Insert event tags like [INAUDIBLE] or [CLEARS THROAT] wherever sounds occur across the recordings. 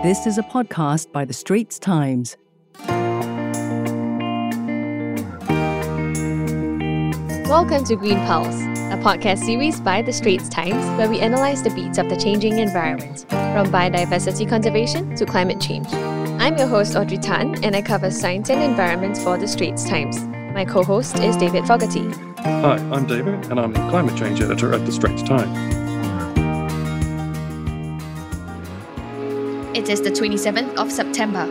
This is a podcast by The Straits Times. Welcome to Green Pulse, a podcast series by The Straits Times where we analyze the beats of the changing environment, from biodiversity conservation to climate change. I'm your host, Audrey Tan, and I cover science and environment for The Straits Times. My co host is David Fogarty. Hi, I'm David, and I'm the climate change editor at The Straits Times. It is the 27th of September.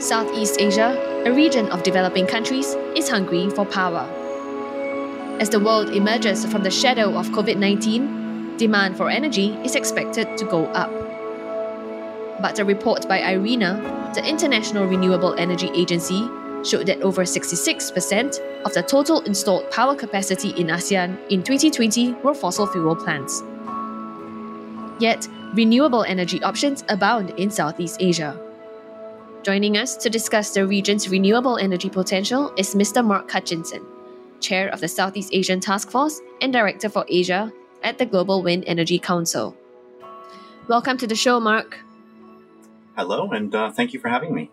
Southeast Asia, a region of developing countries, is hungry for power. As the world emerges from the shadow of COVID 19, demand for energy is expected to go up. But a report by IRENA, the International Renewable Energy Agency, showed that over 66% of the total installed power capacity in ASEAN in 2020 were fossil fuel plants. Yet, renewable energy options abound in Southeast Asia. Joining us to discuss the region's renewable energy potential is Mr. Mark Hutchinson, Chair of the Southeast Asian Task Force and Director for Asia at the Global Wind Energy Council. Welcome to the show, Mark. Hello, and uh, thank you for having me.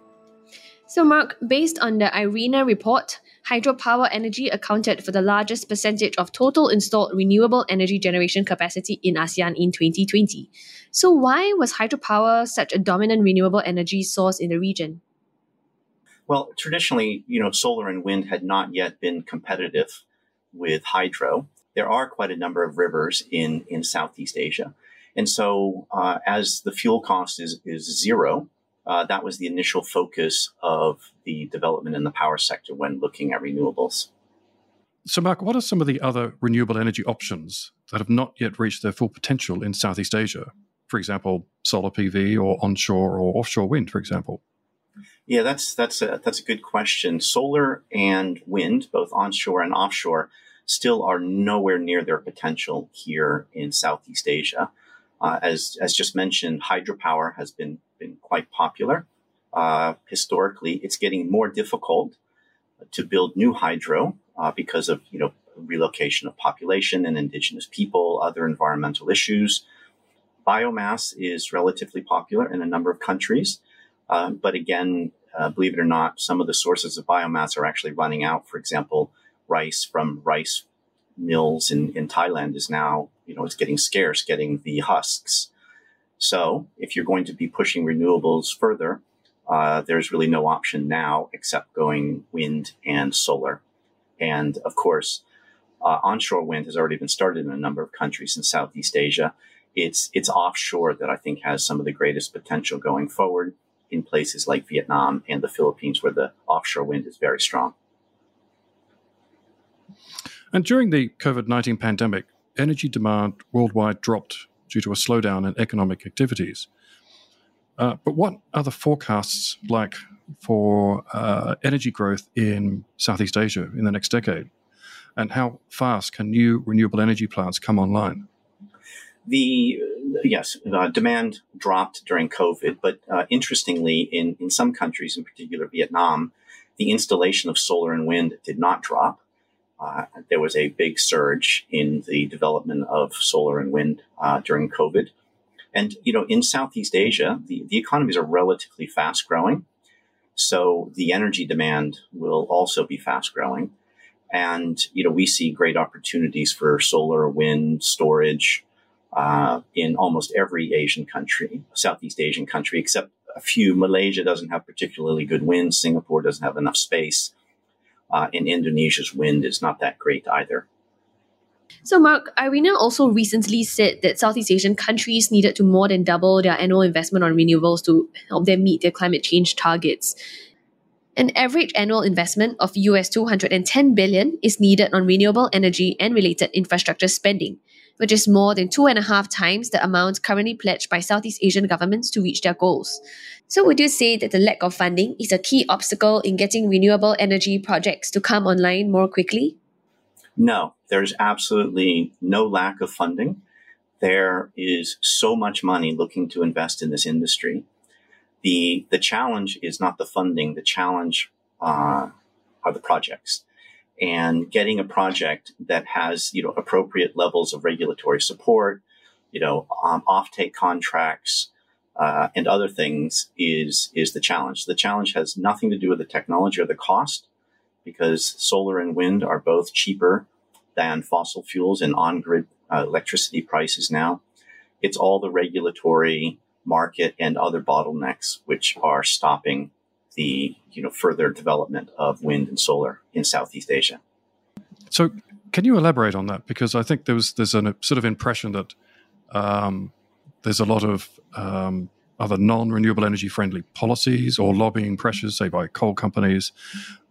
So, Mark, based on the IRENA report, hydropower energy accounted for the largest percentage of total installed renewable energy generation capacity in ASEAN in 2020. So, why was hydropower such a dominant renewable energy source in the region? Well, traditionally, you know, solar and wind had not yet been competitive with hydro. There are quite a number of rivers in, in Southeast Asia. And so, uh, as the fuel cost is, is zero, uh, that was the initial focus of the development in the power sector when looking at renewables. So, Mark, what are some of the other renewable energy options that have not yet reached their full potential in Southeast Asia? For example, solar PV or onshore or offshore wind, for example. Yeah, that's that's a that's a good question. Solar and wind, both onshore and offshore, still are nowhere near their potential here in Southeast Asia. Uh, as as just mentioned, hydropower has been been quite popular. Uh, historically, it's getting more difficult to build new hydro uh, because of you know relocation of population and indigenous people, other environmental issues. Biomass is relatively popular in a number of countries, uh, but again, uh, believe it or not, some of the sources of biomass are actually running out. For example, rice from rice mills in, in Thailand is now you know it's getting scarce, getting the husks. So if you're going to be pushing renewables further, uh, there's really no option now except going wind and solar. And of course, uh, onshore wind has already been started in a number of countries in Southeast Asia. It's it's offshore that I think has some of the greatest potential going forward in places like Vietnam and the Philippines, where the offshore wind is very strong. And during the COVID 19 pandemic, energy demand worldwide dropped due to a slowdown in economic activities. Uh, but what are the forecasts like for uh, energy growth in Southeast Asia in the next decade? And how fast can new renewable energy plants come online? The yes, uh, demand dropped during COVID, but uh, interestingly, in in some countries, in particular Vietnam, the installation of solar and wind did not drop uh, there was a big surge in the development of solar and wind uh, during COVID. And, you know, in Southeast Asia, the, the economies are relatively fast growing. So the energy demand will also be fast growing. And, you know, we see great opportunities for solar, wind, storage uh, in almost every Asian country, Southeast Asian country, except a few. Malaysia doesn't have particularly good wind. Singapore doesn't have enough space uh, and Indonesia's wind is not that great either. So, Mark, IRENA also recently said that Southeast Asian countries needed to more than double their annual investment on renewables to help them meet their climate change targets. An average annual investment of US 210 billion is needed on renewable energy and related infrastructure spending, which is more than two and a half times the amount currently pledged by Southeast Asian governments to reach their goals. So, would you say that the lack of funding is a key obstacle in getting renewable energy projects to come online more quickly? No, there's absolutely no lack of funding. There is so much money looking to invest in this industry. The, the challenge is not the funding, the challenge uh, are the projects and getting a project that has you know appropriate levels of regulatory support, you know, um, offtake contracts, uh, and other things is is the challenge. The challenge has nothing to do with the technology or the cost, because solar and wind are both cheaper than fossil fuels and on grid uh, electricity prices now. It's all the regulatory market and other bottlenecks which are stopping the you know further development of wind and solar in Southeast Asia. So, can you elaborate on that? Because I think there was there's a sort of impression that um, there's a lot of um, other non-renewable energy friendly policies or lobbying pressures, say by coal companies,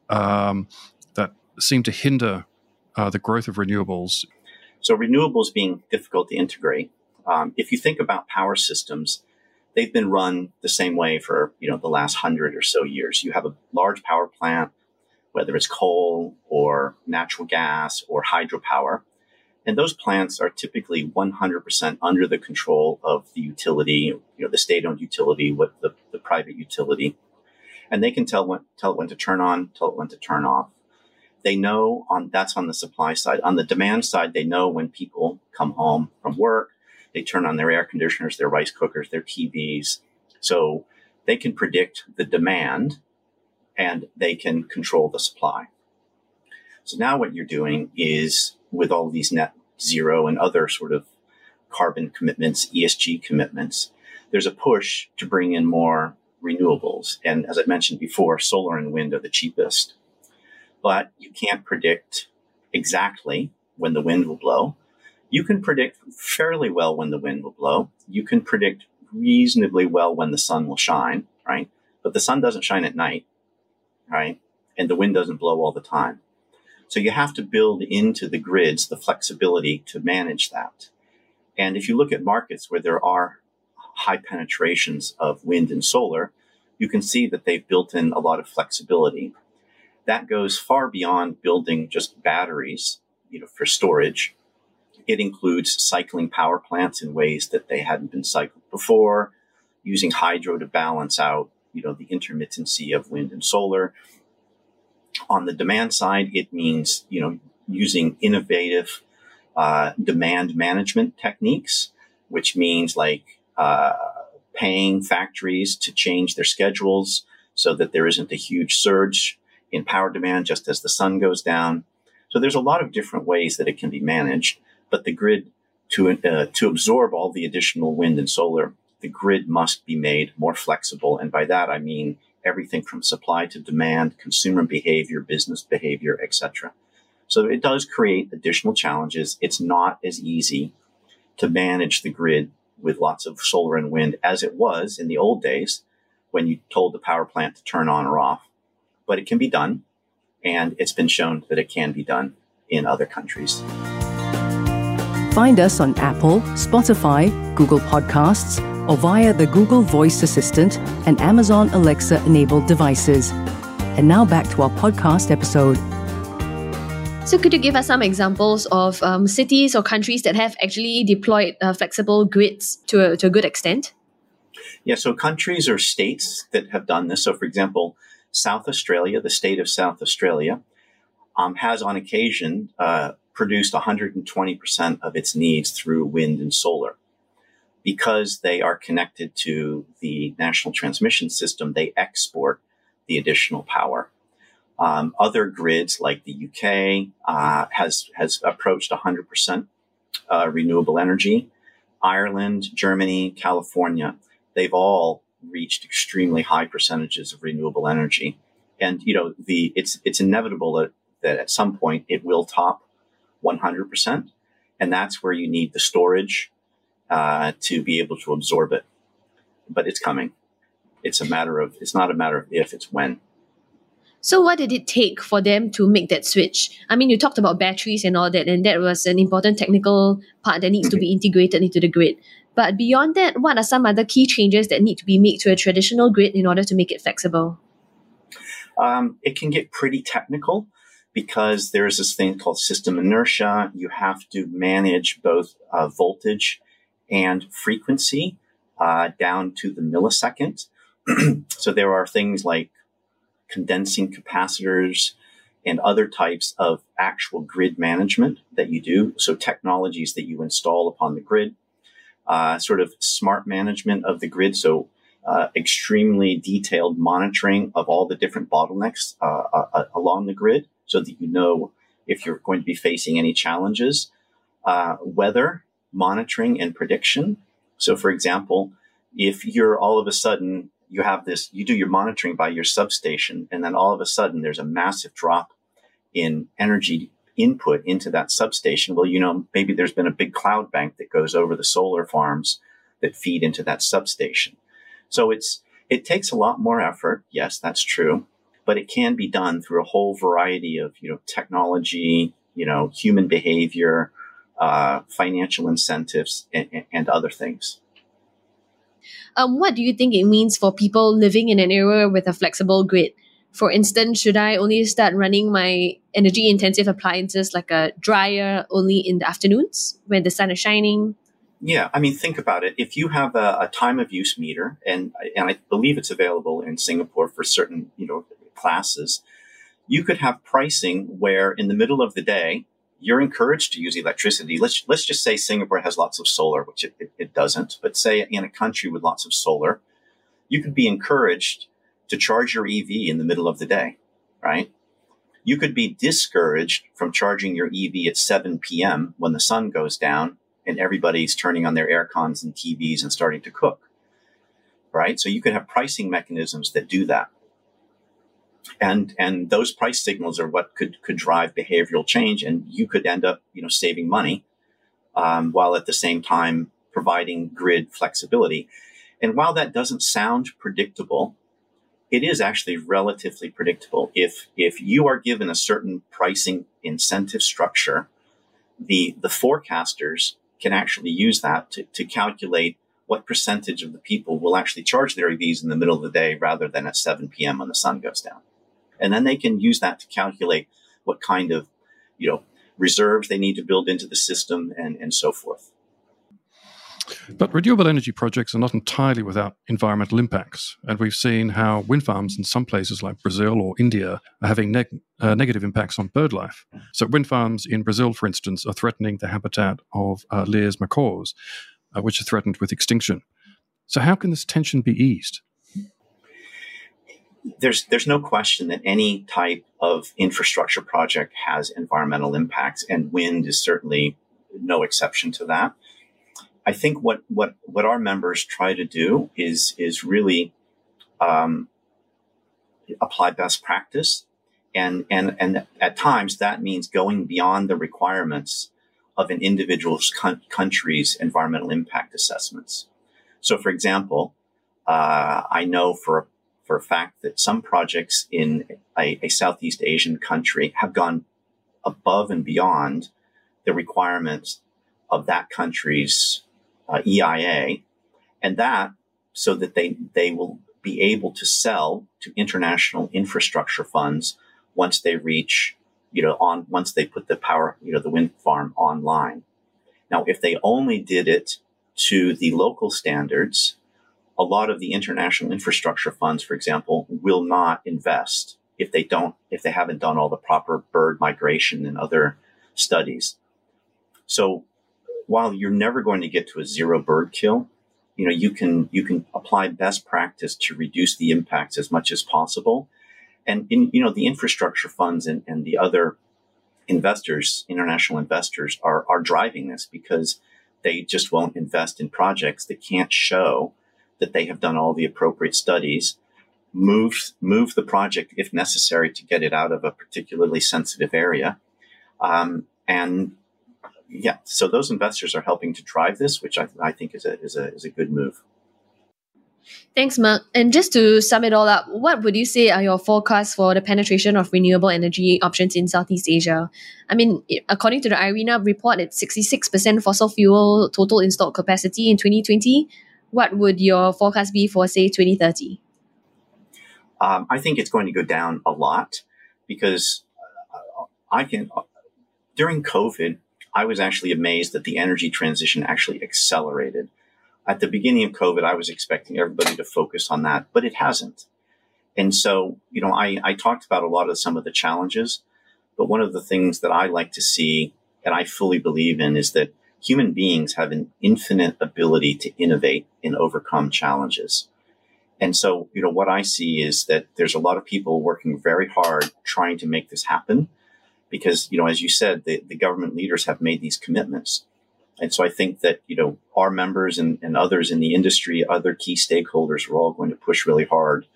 um, that seem to hinder uh, the growth of renewables. So, renewables being difficult to integrate. Um, if you think about power systems, they've been run the same way for you know the last hundred or so years. You have a large power plant, whether it's coal or natural gas or hydropower, and those plants are typically 100% under the control of the utility, you know, the state-owned utility, what the, the private utility, and they can tell when tell it when to turn on, tell it when to turn off. They know on that's on the supply side. On the demand side, they know when people come home from work they turn on their air conditioners, their rice cookers, their TVs. So they can predict the demand and they can control the supply. So now what you're doing is with all these net zero and other sort of carbon commitments, ESG commitments, there's a push to bring in more renewables. And as I mentioned before, solar and wind are the cheapest. But you can't predict exactly when the wind will blow you can predict fairly well when the wind will blow. You can predict reasonably well when the sun will shine, right? But the sun doesn't shine at night, right? And the wind doesn't blow all the time. So you have to build into the grids the flexibility to manage that. And if you look at markets where there are high penetrations of wind and solar, you can see that they've built in a lot of flexibility. That goes far beyond building just batteries, you know, for storage it includes cycling power plants in ways that they hadn't been cycled before, using hydro to balance out, you know, the intermittency of wind and solar. On the demand side, it means, you know, using innovative uh, demand management techniques, which means like uh, paying factories to change their schedules so that there isn't a huge surge in power demand just as the sun goes down. So there's a lot of different ways that it can be managed but the grid to uh, to absorb all the additional wind and solar, the grid must be made more flexible, and by that I mean everything from supply to demand, consumer behavior, business behavior, etc. So it does create additional challenges. It's not as easy to manage the grid with lots of solar and wind as it was in the old days when you told the power plant to turn on or off. But it can be done, and it's been shown that it can be done in other countries. Find us on Apple, Spotify, Google Podcasts, or via the Google Voice Assistant and Amazon Alexa enabled devices. And now back to our podcast episode. So, could you give us some examples of um, cities or countries that have actually deployed uh, flexible grids to a, to a good extent? Yeah, so countries or states that have done this. So, for example, South Australia, the state of South Australia, um, has on occasion uh, produced 120% of its needs through wind and solar. Because they are connected to the national transmission system, they export the additional power. Um, other grids like the UK uh, has has approached 100% uh, renewable energy. Ireland, Germany, California, they've all reached extremely high percentages of renewable energy. And you know, the it's it's inevitable that, that at some point it will top 100%. And that's where you need the storage uh, to be able to absorb it. But it's coming. It's a matter of, it's not a matter of if, it's when. So, what did it take for them to make that switch? I mean, you talked about batteries and all that, and that was an important technical part that needs to be integrated into the grid. But beyond that, what are some other key changes that need to be made to a traditional grid in order to make it flexible? Um, it can get pretty technical because there's this thing called system inertia. You have to manage both uh, voltage and frequency uh, down to the millisecond. [CLEARS THROAT] so there are things like condensing capacitors and other types of actual grid management that you do. So technologies that you install upon the grid. uh, sort of smart management of the grid. So uh, extremely detailed monitoring of all the different bottlenecks uh, uh, uh, along the grid so that you know if you're going to be facing any challenges. Weather monitoring and prediction. So, for example, if you're all of a sudden you have this, you do your monitoring by your substation, and then all of a sudden there's a massive drop in energy input into that substation. Well, you know, maybe there's been a big cloud bank that goes over the solar farms that feed into that substation. So it's, it takes a lot more effort. Yes, that's true, but it can be done through a whole variety of, you know, technology, you know, human behavior, uh, financial incentives, and, and other things. Um, what do you think it means for people living in an area with a flexible grid? For instance, should I only start running my energy intensive appliances like a dryer only in the afternoons when the sun is shining? Yeah, I mean, think about it. If you have a, a, time of use meter, and and I believe it's available in Singapore for certain you know classes, you could have pricing where in the middle of the day you're encouraged to use electricity. Let's let's just say Singapore has lots of solar, which it, it, it doesn't. But say in a country with lots of solar, you could be encouraged to charge your EV in the middle of the day, right? You could be discouraged from charging your EV at 7 p.m. when the sun goes down and everybody's turning on their air cons and TVs and starting to cook. Right? So you could have pricing mechanisms that do that. And and those price signals are what could could drive behavioral change, and you could end up you know saving money um, while at the same time providing grid flexibility. And while that doesn't sound predictable, it is actually relatively predictable. If if you are given a certain pricing incentive structure, the the forecasters can actually use that to, to calculate what percentage of the people will actually charge their EVs in the middle of the day rather than at 7 p.m. when the sun goes down. And then they can use that to calculate what kind of, you know, reserves they need to build into the system and, and so forth. But renewable energy projects are not entirely without environmental impacts. And we've seen how wind farms in some places like Brazil or India are having neg- uh, negative impacts on bird life. So, wind farms in Brazil, for instance, are threatening the habitat of uh, Lear's macaws, uh, which are threatened with extinction. So, how can this tension be eased? There's, there's no question that any type of infrastructure project has environmental impacts, and wind is certainly no exception to that. I think what what what our members try to do is is really um, apply best practice, and and and at times that means going beyond the requirements of an individual's con- country's environmental impact assessments. So, for example, uh, I know for for a fact that some projects in a, a Southeast Asian country have gone above and beyond the requirements of that country's uh, EIA, and that so that they they will be able to sell to international infrastructure funds once they reach you know on once they put the power you know the wind farm online. Now, if they only did it to the local standards, a lot of the international infrastructure funds, for example, will not invest if they don't if they haven't done all the proper bird migration and other studies. So while you're never going to get to a zero bird kill, you know, you can, you can apply best practice to reduce the impacts as much as possible. And in, you know, the infrastructure funds and, and the other investors, international investors are, are driving this because they just won't invest in projects that can't show that they have done all the appropriate studies, move, move the project if necessary to get it out of a particularly sensitive area. Um, and yeah, so those investors are helping to drive this, which I, I think is a, is, a, is a good move. Thanks, Mark. And just to sum it all up, what would you say are your forecasts for the penetration of renewable energy options in Southeast Asia? I mean, according to the IRENA report, it's 66% fossil fuel total installed capacity in 2020. What would your forecast be for, say, 2030? Um, I think it's going to go down a lot because uh, I can, during COVID, I was actually amazed that the energy transition actually accelerated. At the beginning of COVID, I was expecting everybody to focus on that, but it hasn't. And so, you know, I, I talked about a lot of some of the challenges, but one of the things that I like to see and I fully believe in is that human beings have an infinite ability to innovate and overcome challenges. And so, you know, what I see is that there's a lot of people working very hard trying to make this happen because, you know, as you said, the, the government leaders have made these commitments. And so I think that, you know, our members and, and others in the industry, other key stakeholders are all going to push really hard.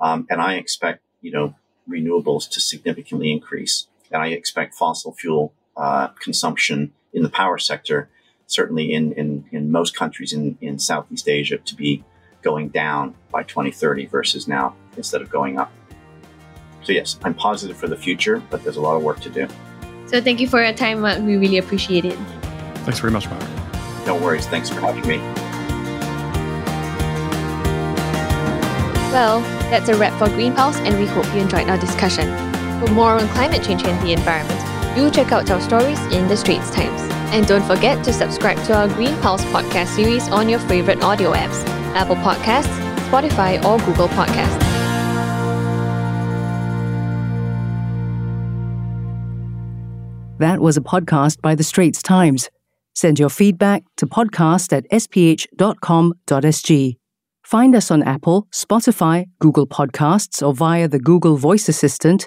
Um, and I expect, you know, renewables to significantly increase. And I expect fossil fuel uh, consumption in the power sector, certainly in, in, in most countries in, in Southeast Asia, to be going down by 2030 versus now instead of going up. So, yes, I'm positive for the future, but there's a lot of work to do. So, thank you for your time, Mark. We really appreciate it. Thanks very much, Mark. No worries. Thanks for having me. Well, that's a wrap for Green Pulse, and we hope you enjoyed our discussion. For more on climate change and the environment, do check out our stories in the Straits Times. And don't forget to subscribe to our Green Pulse podcast series on your favorite audio apps Apple Podcasts, Spotify, or Google Podcasts. That was a podcast by the Straits Times. Send your feedback to podcast at sph.com.sg. Find us on Apple, Spotify, Google Podcasts, or via the Google Voice Assistant